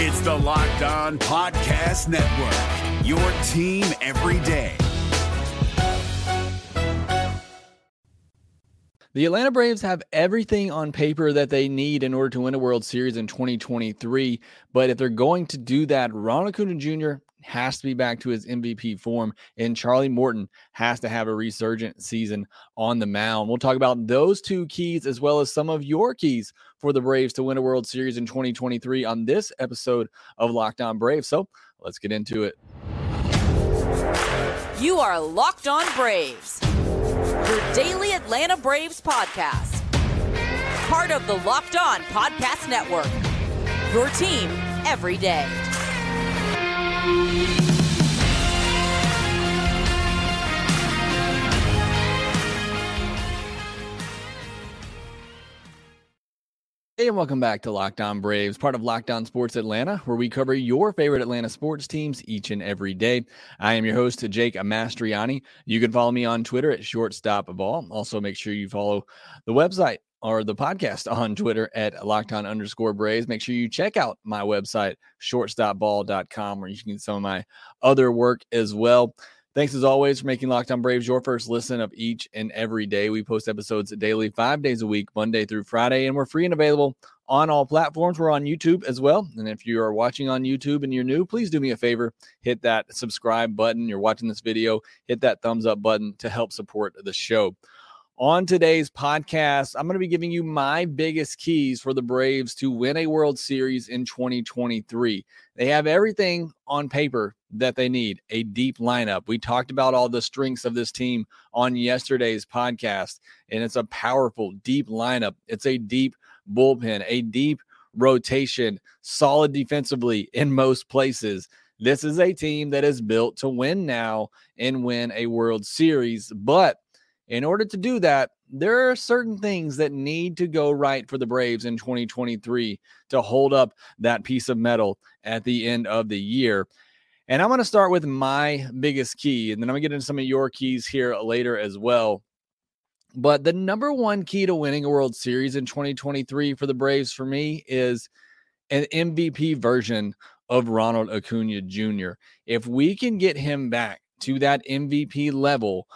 It's the Locked On Podcast Network, your team every day. The Atlanta Braves have everything on paper that they need in order to win a World Series in 2023. But if they're going to do that, Ronald Acuna Jr. has to be back to his MVP form, and Charlie Morton has to have a resurgent season on the mound. We'll talk about those two keys as well as some of your keys for the Braves to win a World Series in 2023 on this episode of Locked On Braves. So let's get into it. You are Locked On Braves your daily Atlanta Braves podcast. Part of the Locked On Podcast Network. Your team every day. Hey, and welcome back to Locked On Braves, part of Locked On Sports Atlanta, where we cover your favorite Atlanta sports teams each and every day. I am your host, Jake Mastroianni. You can follow me on Twitter at shortstop of all. Also, make sure you follow the website or the podcast on Twitter at Locked On underscore Braves. Make sure you check out my website, shortstopball.com, where you can get some of my other work as well. Thanks as always for making Locked On Braves your first listen of each and every day. We post episodes daily, five days a week, Monday through Friday, and we're free and available on all platforms. We're on YouTube as well. And if you are watching on YouTube and you're new, please do me a favor hit that subscribe button. You're watching this video, hit that thumbs up button to help support the show. On today's podcast, I'm going to be giving you my biggest keys for the Braves to win a World Series in 2023. They have everything on paper that they need a deep lineup. We talked about all the strengths of this team on yesterday's podcast, and it's a powerful, deep lineup. It's a deep bullpen, a deep rotation, solid defensively in most places. This is a team that is built to win now and win a World Series, but in order to do that, there are certain things that need to go right for the Braves in 2023 to hold up that piece of metal at the end of the year. And I'm going to start with my biggest key, and then I'm going to get into some of your keys here later as well. But the number one key to winning a World Series in 2023 for the Braves for me is an MVP version of Ronald Acuna Jr. If we can get him back to that MVP level,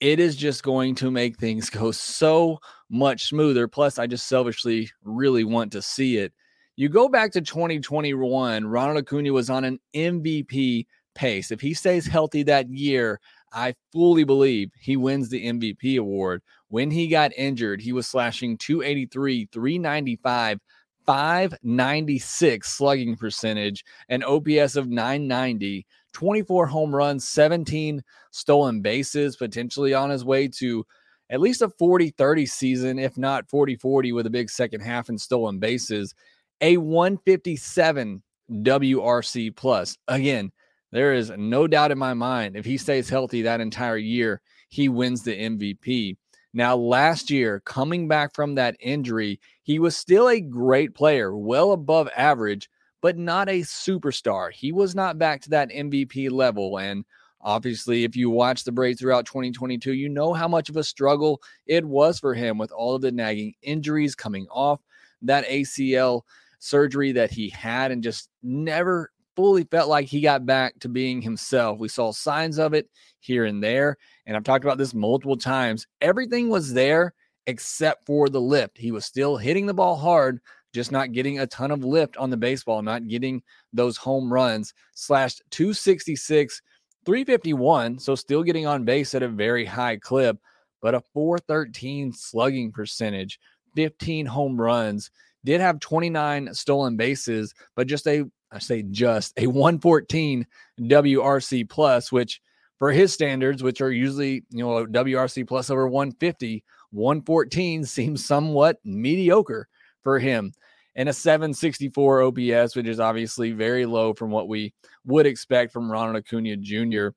it is just going to make things go so much smoother. Plus, I just selfishly really want to see it. You go back to 2021, Ronald Acuna was on an MVP pace. If he stays healthy that year, I fully believe he wins the MVP award. When he got injured, he was slashing 283, 395, 596 slugging percentage, an OPS of 990. 24 home runs, 17 stolen bases, potentially on his way to at least a 40 30 season, if not 40 40, with a big second half and stolen bases. A 157 WRC plus. Again, there is no doubt in my mind if he stays healthy that entire year, he wins the MVP. Now, last year, coming back from that injury, he was still a great player, well above average, but not a superstar. He was not back to that MVP level. And obviously, if you watch the Braves throughout 2022, you know how much of a struggle it was for him with all of the nagging injuries coming off that ACL surgery that he had and just never fully felt like he got back to being himself. We saw signs of it here and there. And I've talked about this multiple times. Everything was there except for the lift. He was still hitting the ball hard, just not getting a ton of lift on the baseball, not getting those home runs. Slashed 266, 351. So still getting on base at a very high clip, but a 413 slugging percentage, 15 home runs. Did have 29 stolen bases, but just a, I say just a 114 WRC plus, which for his standards, which are usually, you know, WRC plus over 150, 114 seems somewhat mediocre for him and a 764 OPS, which is obviously very low from what we would expect from Ronald Acuna Jr.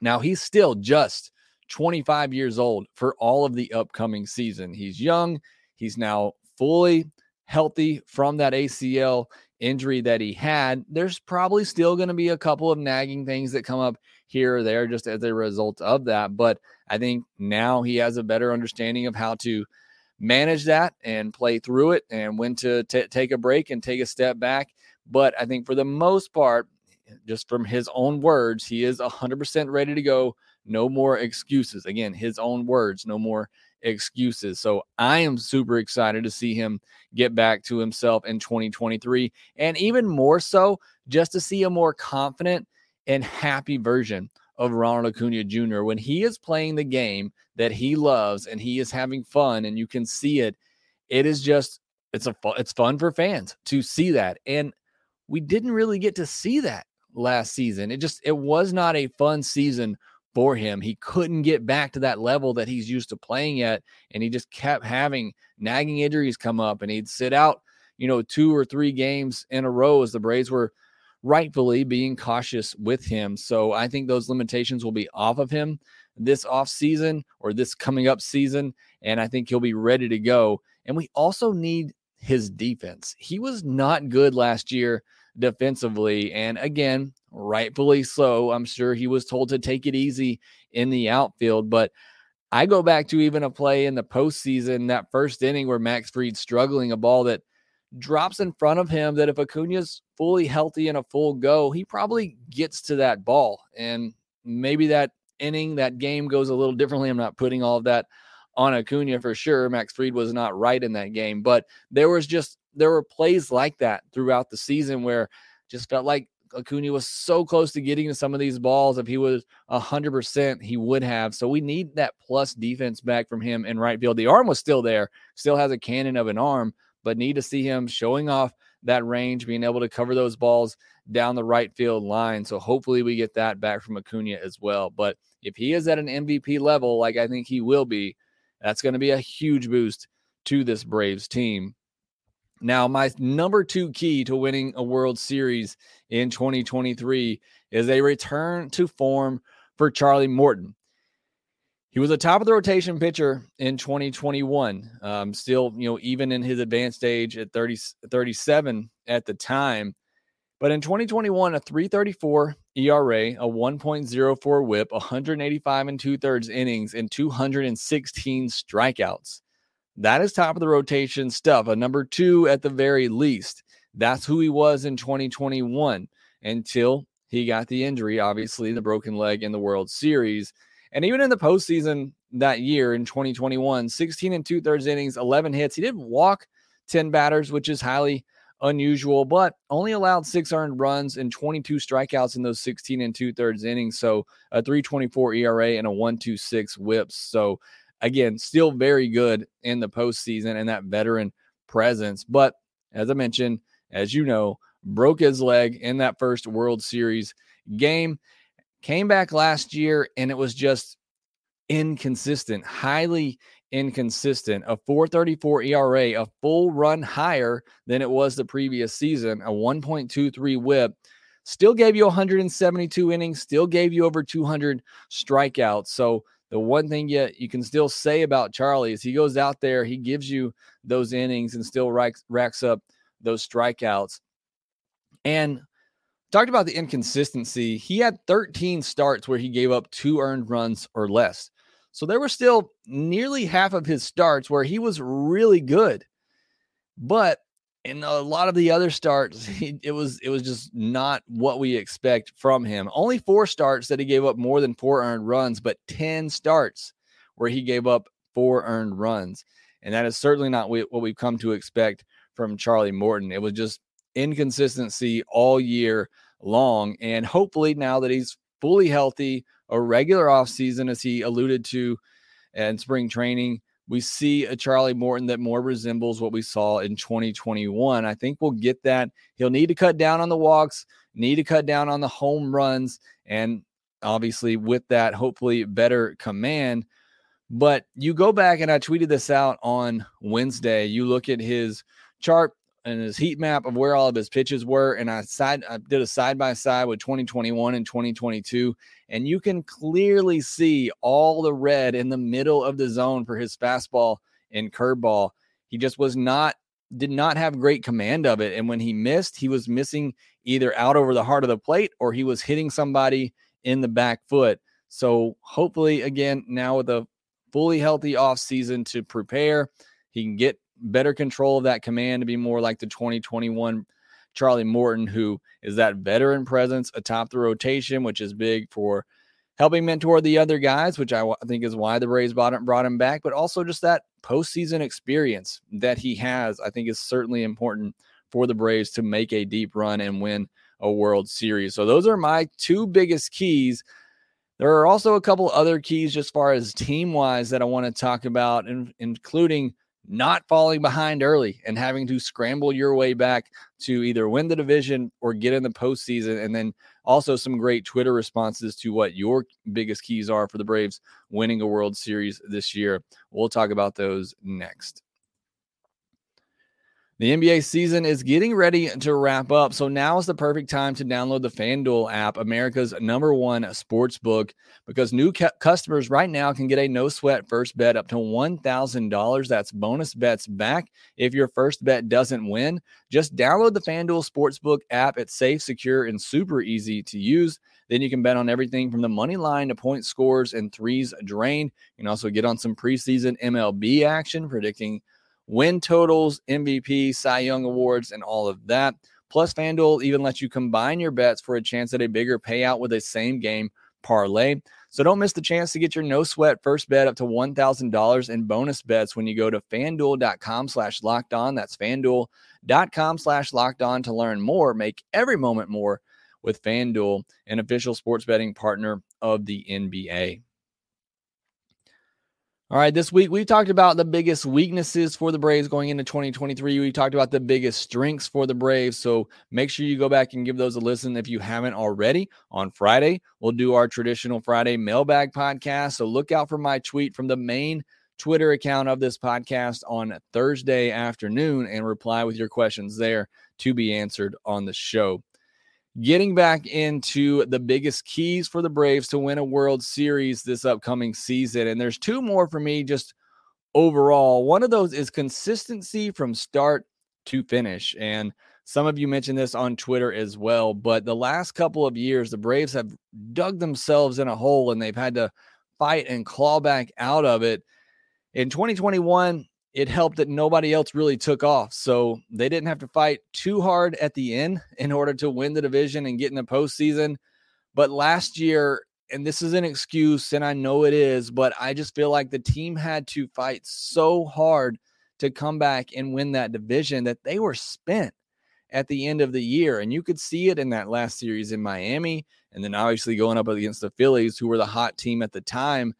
Now, he's still just 25 years old for all of the upcoming season. He's young. He's now fully healthy from that ACL injury that he had. There's probably still going to be a couple of nagging things that come up here or there just as a result of that. But I think now he has a better understanding of how to manage that and play through it and when to t- take a break and take a step back. But I think for the most part, just from his own words, he is 100% ready to go. No more excuses. Again, his own words, no more excuses. So I am super excited to see him get back to himself in 2023. And even more so, just to see a more confident and happy version of Ronald Acuna Jr. when he is playing the game that he loves and he is having fun and you can see it. It is just it's a it's fun for fans to see that. And we didn't really get to see that last season. It just it was not a fun season for him. He couldn't get back to that level that he's used to playing at and he just kept having nagging injuries come up and he'd sit out, you know, two or three games in a row as the Braves were rightfully being cautious with him. So I think those limitations will be off of him this off season or this coming up season and I think he'll be ready to go. And we also need his defense. He was not good last year defensively. And again, rightfully so. I'm sure he was told to take it easy in the outfield. But I go back to even a play in the postseason, that first inning where Max Fried struggling a ball that drops in front of him. That if Acuna's fully healthy and a full go, he probably gets to that ball. And maybe that inning, that game goes a little differently. I'm not putting all of that on Acuna for sure. Max Fried was not right in that game, but there was just there were plays like that throughout the season where just felt like Acuna was so close to getting to some of these balls. If he was 100%, he would have. So we need that plus defense back from him in right field. The arm was still there, still has a cannon of an arm, but need to see him showing off that range, being able to cover those balls down the right field line. So hopefully we get that back from Acuna as well. But if he is at an MVP level, like I think he will be, that's going to be a huge boost to this Braves team. Now, my number two key to winning a World Series in 2023 is a return to form for Charlie Morton. He was a top of the rotation pitcher in 2021. Um, still, you know, even in his advanced age at 30, 37 at the time. But in 2021, a 334 ERA, a 1.04 whip, 185 and two thirds innings, and 216 strikeouts. That is top of the rotation stuff. A number two at the very least. That's who he was in 2021 until he got the injury, obviously, the broken leg in the World Series. And even in the postseason that year in 2021, 16 and two thirds innings, 11 hits. He did walk 10 batters, which is highly unusual, but only allowed six earned runs and 22 strikeouts in those 16 and two thirds innings. So a 324 ERA and a 126 whips. So again, still very good in the postseason and that veteran presence. But as I mentioned, as you know, broke his leg in that first World Series game, came back last year, and it was just inconsistent, highly inconsistent. A 434 ERA, a full run higher than it was the previous season, a 1.23 whip. Still gave you 172 innings, still gave you over 200 strikeouts. So, the one thing yet you can still say about Charlie is he goes out there, he gives you those innings and still racks, racks up those strikeouts. And talked about the inconsistency. He had 13 starts where he gave up two earned runs or less. So there were still nearly half of his starts where he was really good. But in a lot of the other starts, he, it was it was just not what we expect from him. Only four starts that he gave up more than four earned runs, but 10 starts where he gave up four earned runs. And that is certainly not what we've come to expect from Charlie Morton. It was just inconsistency all year long. And hopefully, now that he's fully healthy, a regular offseason, as he alluded to in spring training, we see a Charlie Morton that more resembles what we saw in 2021. I think we'll get that. He'll need to cut down on the walks, need to cut down on the home runs, and obviously, with that, hopefully, better command. But you go back, and I tweeted this out on Wednesday. You look at his chart and his heat map of where all of his pitches were, and I side I did a side by side with 2021 and 2022, and you can clearly see all the red in the middle of the zone for his fastball and curveball. He just was not did not have great command of it, and when he missed, he was missing either out over the heart of the plate or he was hitting somebody in the back foot. So hopefully, again, now with a fully healthy off season to prepare, he can get better control of that command to be more like the 2021 Charlie Morton, who is that veteran presence atop the rotation, which is big for helping mentor the other guys, which I think is why the Braves brought him, brought him back, but also just that postseason experience that he has, I think is certainly important for the Braves to make a deep run and win a World Series. So those are my two biggest keys. There are also a couple other keys just far as team wise that I want to talk about, in, including not falling behind early and having to scramble your way back to either win the division or get in the postseason. And then also some great Twitter responses to what your biggest keys are for the Braves winning a World Series this year. We'll talk about those next. The NBA season is getting ready to wrap up, so now is the perfect time to download the FanDuel app, America's number one sports book, because new cu- customers right now can get a no sweat first bet up to $1,000. That's bonus bets back if your first bet doesn't win. Just download the FanDuel Sportsbook app. It's safe, secure, and super easy to use. Then you can bet on everything from the money line to point scores and threes drained. You can also get on some preseason MLB action, predicting win totals, MVP, Cy Young awards, and all of that. Plus, FanDuel even lets you combine your bets for a chance at a bigger payout with a same game parlay. So don't miss the chance to get your no sweat first bet up to $1,000 in bonus bets when you go to fanduel.com slash locked on. That's fanduel.com slash locked on to learn more. Make every moment more with FanDuel, an official sports betting partner of the NBA. All right, this week we talked about the biggest weaknesses for the Braves going into 2023. We talked about the biggest strengths for the Braves. So make sure you go back and give those a listen if you haven't already. On Friday, we'll do our traditional Friday mailbag podcast. So look out for my tweet from the main Twitter account of this podcast on Thursday afternoon and reply with your questions there to be answered on the show getting back into the biggest keys for the Braves to win a World Series this upcoming season. And there's two more for me just overall. One of those is consistency from start to finish. And some of you mentioned this on Twitter as well. But the last couple of years, the Braves have dug themselves in a hole and they've had to fight and claw back out of it. In 2021, it helped that nobody else really took off. So they didn't have to fight too hard at the end in order to win the division and get in the postseason. But last year, and this is an excuse, and I know it is, but I just feel like the team had to fight so hard to come back and win that division that they were spent at the end of the year. And you could see it in that last series in Miami. And then obviously going up against the Phillies, who were the hot team at the time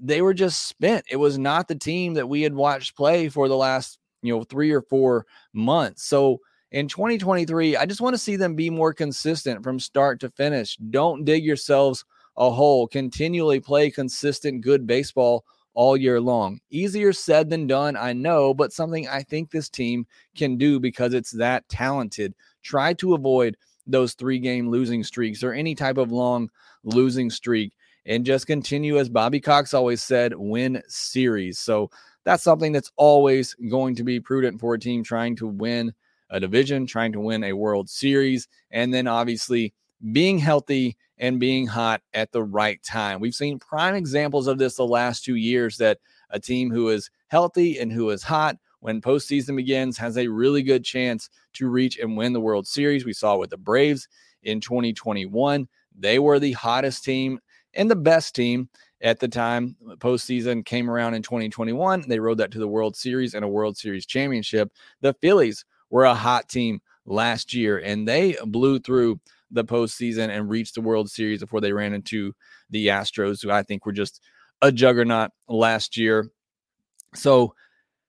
they were just spent. It was not the team that we had watched play for the last, you know, three or four months. So in 2023, I just want to see them be more consistent from start to finish. Don't dig yourselves a hole. Continually play consistent, good baseball all year long. Easier said than done, I know, but something I think this team can do because it's that talented. Try to avoid those three game losing streaks or any type of long losing streak and just continue, as Bobby Cox always said, win series. So that's something that's always going to be prudent for a team trying to win a division, trying to win a World Series, and then obviously being healthy and being hot at the right time. We've seen prime examples of this the last two years that a team who is healthy and who is hot when postseason begins has a really good chance to reach and win the World Series. We saw with the Braves in 2021. They were the hottest team and the best team at the time. Uh, postseason came around in 2021. They rode that to the World Series and a World Series championship. The Phillies were a hot team last year, and they blew through the postseason and reached the World Series before they ran into the Astros, who I think were just a juggernaut last year. So,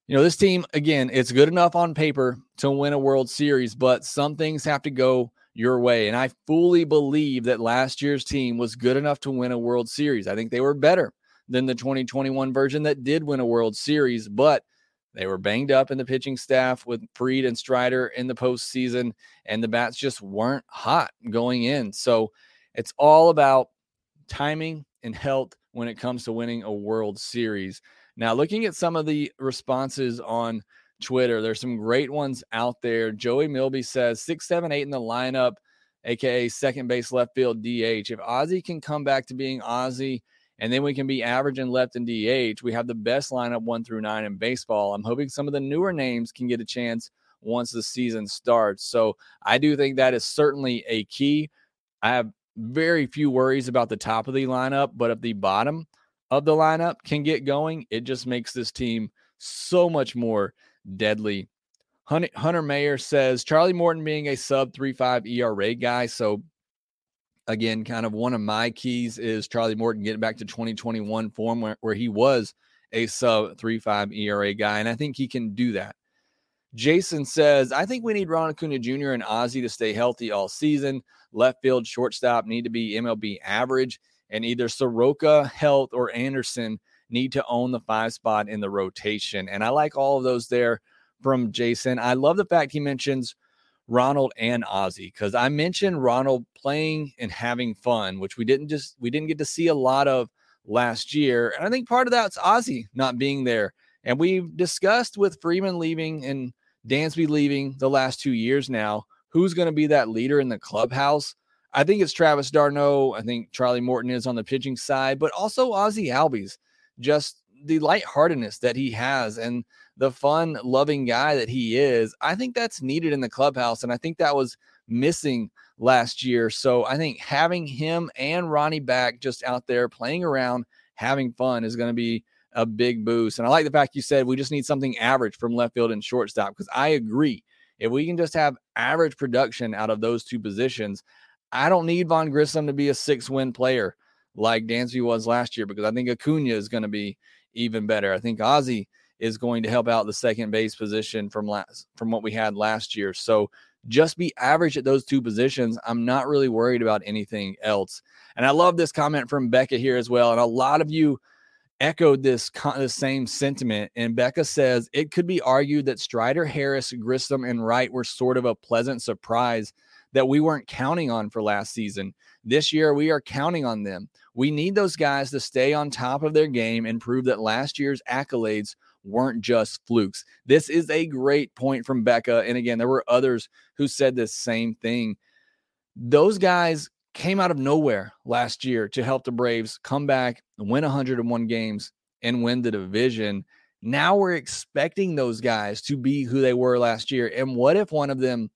you know, this team, again, it's good enough on paper to win a World Series, but some things have to go your way. And I fully believe that last year's team was good enough to win a World Series. I think they were better than the 2021 version that did win a World Series, but they were banged up in the pitching staff with Fried and Strider in the postseason, and the bats just weren't hot going in. So it's all about timing and health when it comes to winning a World Series. Now, looking at some of the responses on Twitter. There's some great ones out there. Joey Milby says six, seven, eight in the lineup, aka second base, left field, DH. If Ozzie can come back to being Ozzie, and then we can be average and left in DH, we have the best lineup one through nine in baseball. I'm hoping some of the newer names can get a chance once the season starts. So I do think that is certainly a key. I have very few worries about the top of the lineup, but if the bottom of the lineup can get going, it just makes this team so much more deadly. Hunter Hunter Mayer says Charlie Morton being a sub 3.5 ERA guy. So, again, kind of one of my keys is Charlie Morton getting back to 2021 form where, where he was a sub 3.5 ERA guy. And I think he can do that. Jason says, I think we need Ron Acuna Jr. and Ozzie to stay healthy all season. Left field, shortstop need to be MLB average, and either Soroka, Health, or Anderson need to own the five spot in the rotation. And I like all of those there from Jason. I love the fact he mentions Ronald and Ozzie because I mentioned Ronald playing and having fun, which we didn't just we didn't get to see a lot of last year. And I think part of that's Ozzie not being there. And we've discussed with Freeman leaving and Dansby leaving the last two years now, who's going to be that leader in the clubhouse? I think it's Travis d'Arnaud. I think Charlie Morton is on the pitching side, but also Ozzie Albies. Just the lightheartedness that he has and the fun loving guy that he is. I think that's needed in the clubhouse. And I think that was missing last year. So I think having him and Ronnie back just out there playing around, having fun is going to be a big boost. And I like the fact you said we just need something average from left field and shortstop because I agree. If we can just have average production out of those two positions, I don't need Vaughn Grissom to be a six win player like Dansby was last year because I think Acuna is going to be even better. I think Ozzie is going to help out the second base position from last from what we had last year. So just be average at those two positions. I'm not really worried about anything else. And I love this comment from Becca here as well. And a lot of you echoed this the same sentiment. And Becca says it could be argued that Strider, Harris, Grissom, and Wright were sort of a pleasant surprise that we weren't counting on for last season. This year, we are counting on them. We need those guys to stay on top of their game and prove that last year's accolades weren't just flukes. This is a great point from Becca. And again, there were others who said the same thing. Those guys came out of nowhere last year to help the Braves come back, win 101 games, and win the division. Now we're expecting those guys to be who they were last year. And what if one of them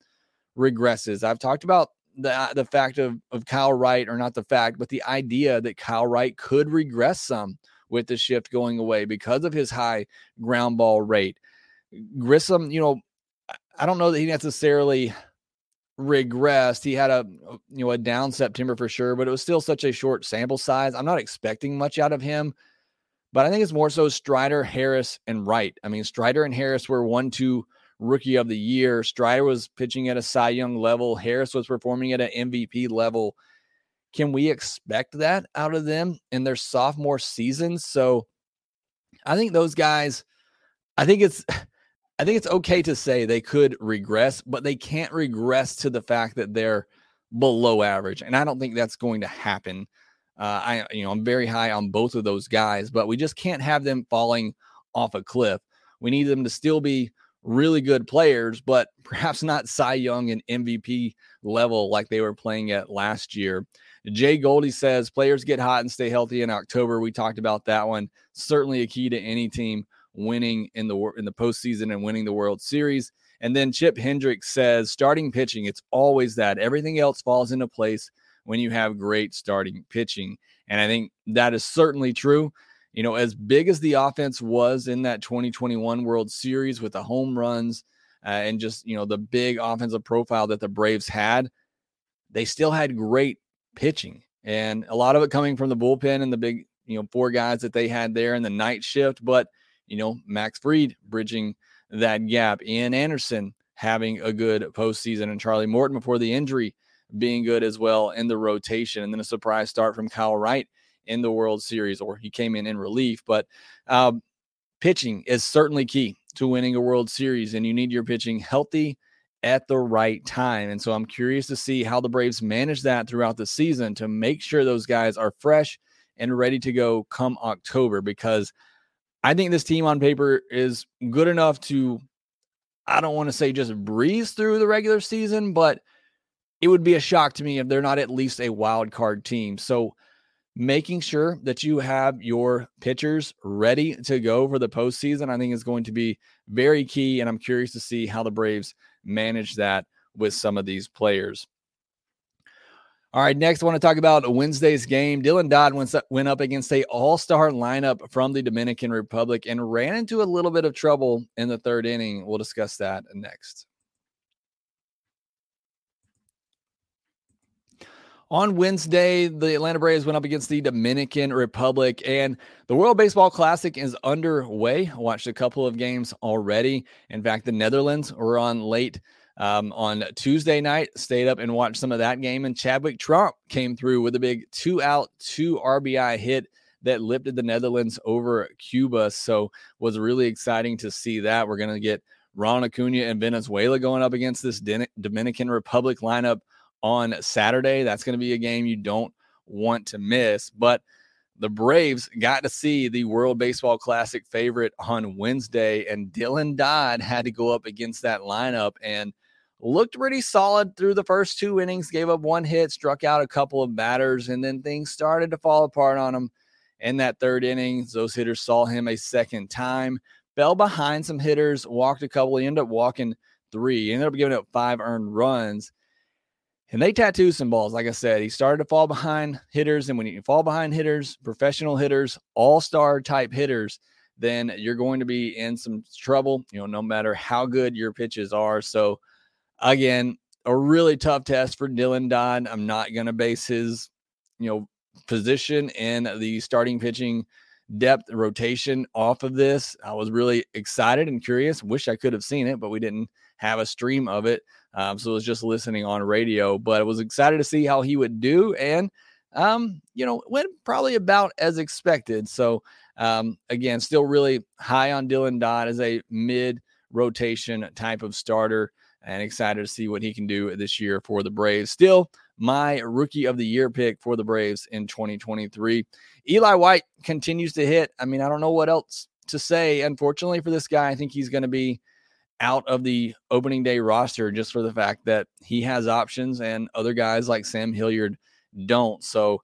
regresses? I've talked about the uh, the fact of of Kyle Wright, or not the fact, but the idea that Kyle Wright could regress some with the shift going away because of his high ground ball rate. Grissom, you know, I don't know that he necessarily regressed. He had a you know a down September for sure, but it was still such a short sample size. I'm not expecting much out of him, but I think it's more so Strider, Harris, and Wright. I mean, Strider and Harris were one two rookie of the year. Strider was pitching at a Cy Young level. Harris was performing at an MVP level. Can we expect that out of them in their sophomore season? So I think those guys, I think it's I think it's okay to say they could regress, but they can't regress to the fact that they're below average. And I don't think that's going to happen. Uh, I, you know, I'm very high on both of those guys, but we just can't have them falling off a cliff. We need them to still be really good players, but perhaps not Cy Young and MVP level like they were playing at last year. Jay Goldie says players get hot and stay healthy in October. We talked about that one. Certainly a key to any team winning in the in the postseason and winning the World Series. And then Chip Hendricks says starting pitching, it's always that. Everything else falls into place when you have great starting pitching. And I think that is certainly true. You know, as big as the offense was in that 2021 World Series with the home runs uh, and just, you know, the big offensive profile that the Braves had, they still had great pitching. And a lot of it coming from the bullpen and the big, you know, four guys that they had there in the night shift. But you know, Max Fried bridging that gap. Ian Anderson having a good postseason, and Charlie Morton before the injury being good as well in the rotation. And then a surprise start from Kyle Wright in the World Series, or he came in in relief. But um, pitching is certainly key to winning a World Series, and you need your pitching healthy at the right time. And so I'm curious to see how the Braves manage that throughout the season to make sure those guys are fresh and ready to go come October because I think this team on paper is good enough to, I don't want to say just breeze through the regular season, but it would be a shock to me if they're not at least a wild card team. So making sure that you have your pitchers ready to go for the postseason, I think is going to be very key. And I'm curious to see how the Braves manage that with some of these players. All right, next I want to talk about Wednesday's game. Dylan Dodd went, up against a all-star lineup from the Dominican Republic and ran into a little bit of trouble in the third inning. We'll discuss that next. On Wednesday, the Atlanta Braves went up against the Dominican Republic, and the World Baseball Classic is underway. I watched a couple of games already. In fact, the Netherlands were on late um, on Tuesday night, stayed up and watched some of that game, and Chadwick Tromp came through with a big two out, two RBI hit that lifted the Netherlands over Cuba. So was really exciting to see that. We're going to get Ron Acuna and Venezuela going up against this Dominican Republic lineup on Saturday. That's going to be a game you don't want to miss. But the Braves got to see the World Baseball Classic favorite on Wednesday, and Dylan Dodd had to go up against that lineup and looked pretty solid through the first two innings, gave up one hit, struck out a couple of batters, and then things started to fall apart on him in that third inning. Those hitters saw him a second time, fell behind some hitters, walked a couple. He ended up walking three, he ended up giving up five earned runs. And they tattoo some balls. Like I said, he started to fall behind hitters. And when you fall behind hitters, professional hitters, all star type hitters, then you're going to be in some trouble, you know, no matter how good your pitches are. So, again, a really tough test for Dylan Dodd. I'm not going to base his, you know, position in the starting pitching depth rotation off of this. I was really excited and curious. Wish I could have seen it, but we didn't have a stream of it. Um, so it was just listening on radio, but I was excited to see how he would do. And, um, you know, went probably about as expected. So, um, again, still really high on Dylan Dodd as a mid rotation type of starter and excited to see what he can do this year for the Braves. Still, my rookie of the year pick for the Braves in 2023. Eli White continues to hit. I mean, I don't know what else to say. Unfortunately for this guy, I think he's going to be out of the opening day roster just for the fact that he has options and other guys like Sam Hilliard don't. So,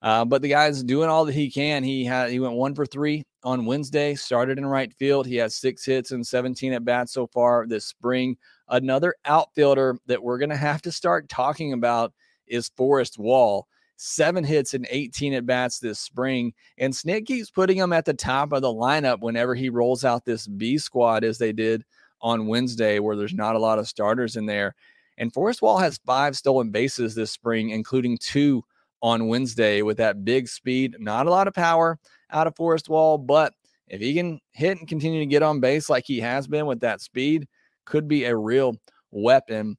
uh, but the guy's doing all that he can. He had he went one for three on Wednesday. Started in right field. He has six hits and 17 at bats so far this spring. Another outfielder that we're going to have to start talking about is Forrest Wall. Seven hits and 18 at bats this spring. And Snit keeps putting him at the top of the lineup whenever he rolls out this B squad, as they did on Wednesday, where there's not a lot of starters in there. And Forrest Wall has five stolen bases this spring, including two on Wednesday with that big speed. Not a lot of power out of Forrest Wall, but if he can hit and continue to get on base like he has been with that speed, could be a real weapon.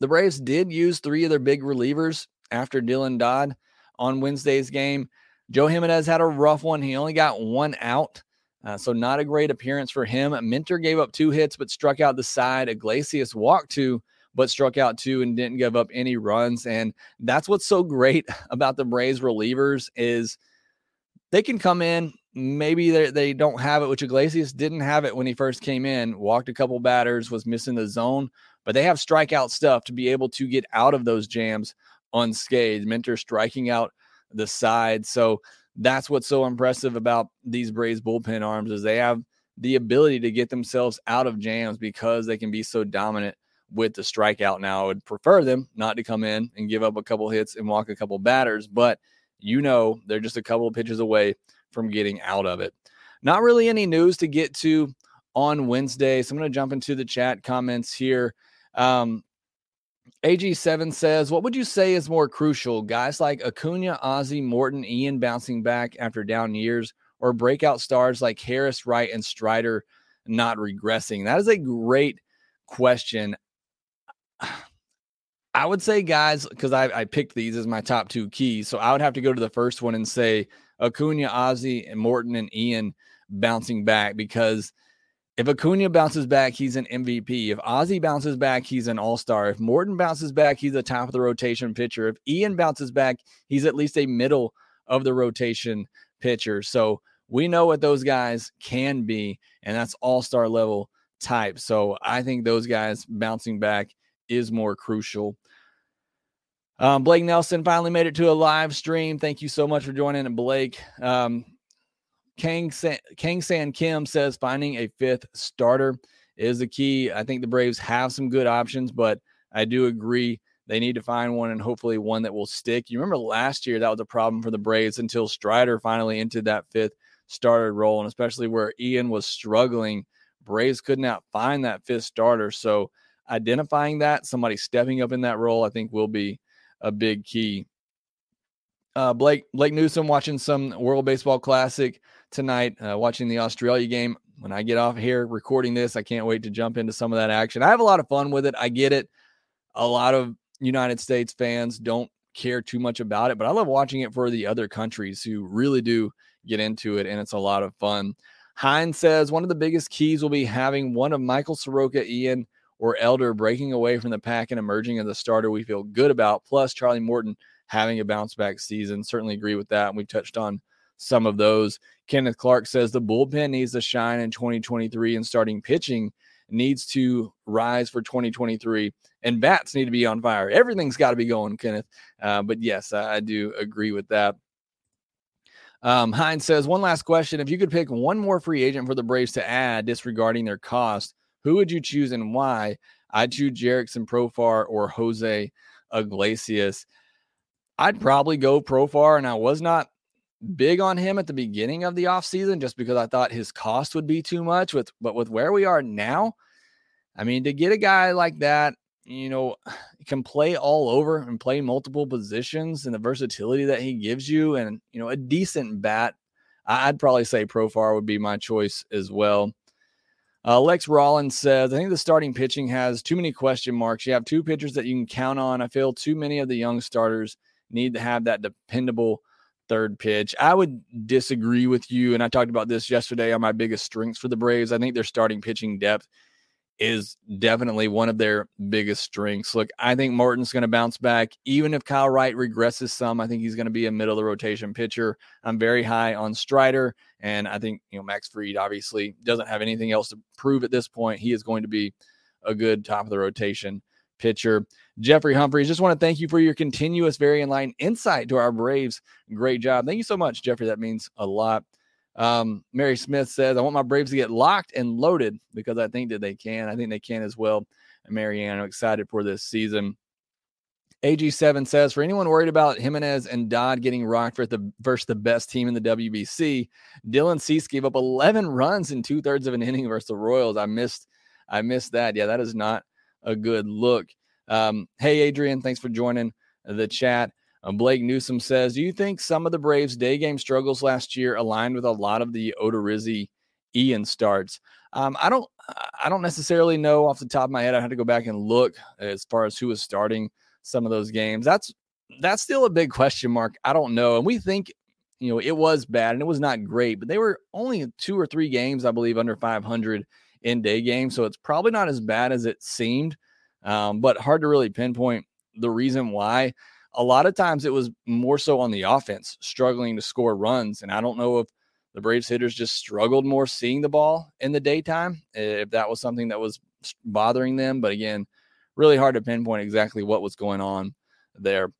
The Braves did use three of their big relievers after Dylan Dodd on Wednesday's game. Joe Jimenez had a rough one. He only got one out. Uh, so not a great appearance for him. Minter gave up two hits but struck out the side. Iglesias walked two but struck out two and didn't give up any runs. And that's what's so great about the Braves relievers is they can come in. Maybe they, they don't have it, which Iglesias didn't have it when he first came in. Walked a couple batters, was missing the zone, but they have strikeout stuff to be able to get out of those jams unscathed. Minter striking out the side. So that's what's so impressive about these Braves bullpen arms is they have the ability to get themselves out of jams because they can be so dominant with the strikeout. Now, I would prefer them not to come in and give up a couple hits and walk a couple batters, but you know they're just a couple of pitches away from getting out of it. Not really any news to get to on Wednesday, so I'm going to jump into the chat comments here. Um, AG7 says, What would you say is more crucial? Guys like Acuna, Ozzie, Morton, Ian bouncing back after down years, or breakout stars like Harris, Wright, and Strider not regressing? That is a great question. I would say, guys, because I, I picked these as my top two keys. So I would have to go to the first one and say Acuna, Ozzie, and Morton and Ian bouncing back because if Acuna bounces back, he's an MVP. If Ozzie bounces back, he's an all star. If Morton bounces back, he's a top of the rotation pitcher. If Ian bounces back, he's at least a middle of the rotation pitcher. So we know what those guys can be, and that's all star level type. So I think those guys bouncing back is more crucial. Um, Blake Nelson finally made it to a live stream. Thank you so much for joining, Blake. Um, Kang San, Kang San Kim says finding a fifth starter is the key. I think the Braves have some good options, but I do agree they need to find one and hopefully one that will stick. You remember last year that was a problem for the Braves until Strider finally entered that fifth starter role, and especially where Ian was struggling, Braves could not find that fifth starter. So identifying that, somebody stepping up in that role, I think will be a big key. Uh, Blake Blake Newsome watching some World Baseball Classic tonight, uh, watching the Australia game. When I get off here recording this, I can't wait to jump into some of that action. I have a lot of fun with it. I get it. A lot of United States fans don't care too much about it, but I love watching it for the other countries who really do get into it, and it's a lot of fun. Hines says one of the biggest keys will be having one of Michael Soroka, Ian, or Elder breaking away from the pack and emerging as a starter we feel good about, plus Charlie Morton having a bounce back season. Certainly agree with that. And we touched on some of those. Kenneth Clark says the bullpen needs to shine in 2023 and starting pitching needs to rise for 2023 and bats need to be on fire. Everything's got to be going, Kenneth. Uh, but yes, I, I, do agree with that. Um, Hines says, one last question. If you could pick one more free agent for the Braves to add, disregarding their cost, who would you choose and why? I'd choose Jurickson Profar or Jose Iglesias. I'd probably go Profar, and I was not big on him at the beginning of the offseason just because I thought his cost would be too much. With but with where we are now, I mean, to get a guy like that, you know, can play all over and play multiple positions and the versatility that he gives you, and you know, a decent bat, I'd probably say Profar would be my choice as well. Uh, Lex Rollins says, I think the starting pitching has too many question marks. You have two pitchers that you can count on. I feel too many of the young starters need to have that dependable third pitch. I would disagree with you. And I talked about this yesterday on my biggest strengths for the Braves. I think their starting pitching depth is definitely one of their biggest strengths. Look, I think Morton's going to bounce back. Even if Kyle Wright regresses some, I think he's going to be a middle of the rotation pitcher. I'm very high on Strider. And I think, you know, Max Fried obviously doesn't have anything else to prove at this point. He is going to be a good top of the rotation pitcher. Jeffrey Humphreys, just want to thank you for your continuous, very enlightened insight to our Braves. Great job. Thank you so much, Jeffrey. That means a lot. Um, Mary Smith says, I want my Braves to get locked and loaded because I think that they can. I think they can as well. And Marianne, I'm excited for this season. AG7 says, for anyone worried about Jimenez and Dodd getting rocked for the versus the best team in the WBC, Dylan Cease gave up 11 runs in two thirds of an inning versus the Royals. I missed, I missed that. Yeah, that is not a good look. Um, hey, Adrian, thanks for joining the chat. Uh, Blake Newsom says, Do you think some of the Braves' day game struggles last year aligned with a lot of the Odorizzi Ian starts? Um, I don't, I don't necessarily know off the top of my head. I had to go back and look as far as who was starting some of those games. That's that's still a big question mark. I don't know. And we think, you know, it was bad and it was not great, but they were only two or three games, I believe, under 500 in day games. So it's probably not as bad as it seemed, um, but hard to really pinpoint the reason why. A lot of times it was more so on the offense, struggling to score runs. And I don't know if the Braves hitters just struggled more seeing the ball in the daytime, if that was something that was bothering them. But again, really hard to pinpoint exactly what was going on there.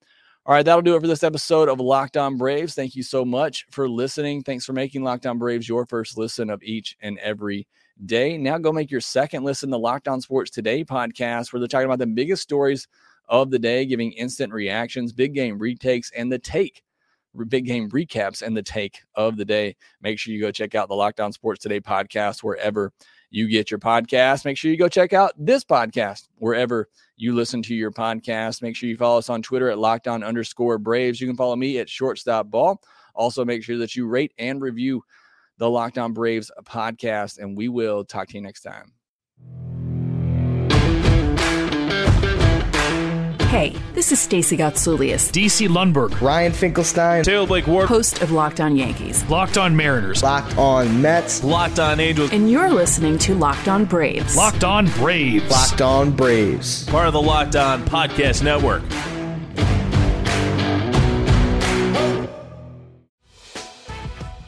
All right, that'll do it for this episode of Locked On Braves. Thank you so much for listening. Thanks for making Locked On Braves your first listen of each and every day. Now go make your second listen to Locked On Sports Today podcast, where they're talking about the biggest stories of the day, giving instant reactions, big game retakes, and the take, big game recaps, and the take of the day. Make sure you go check out the Locked On Sports Today podcast wherever you get your podcast. Make sure you go check out this podcast wherever you listen to your podcast. Make sure you follow us on Twitter at locked on underscore Braves. You can follow me at Shortstop Ball. Also, make sure that you rate and review the Locked On Braves podcast, and we will talk to you next time. Hey, this is Stacey Gotsoulias, DC Lundberg, Ryan Finkelstein, Taylor Blake Ward, host of Locked On Yankees, Locked On Mariners, Locked On Mets, Locked On Angels, and you're listening to Locked On Braves. Locked On Braves, Locked On Braves, part of the Locked On Podcast Network.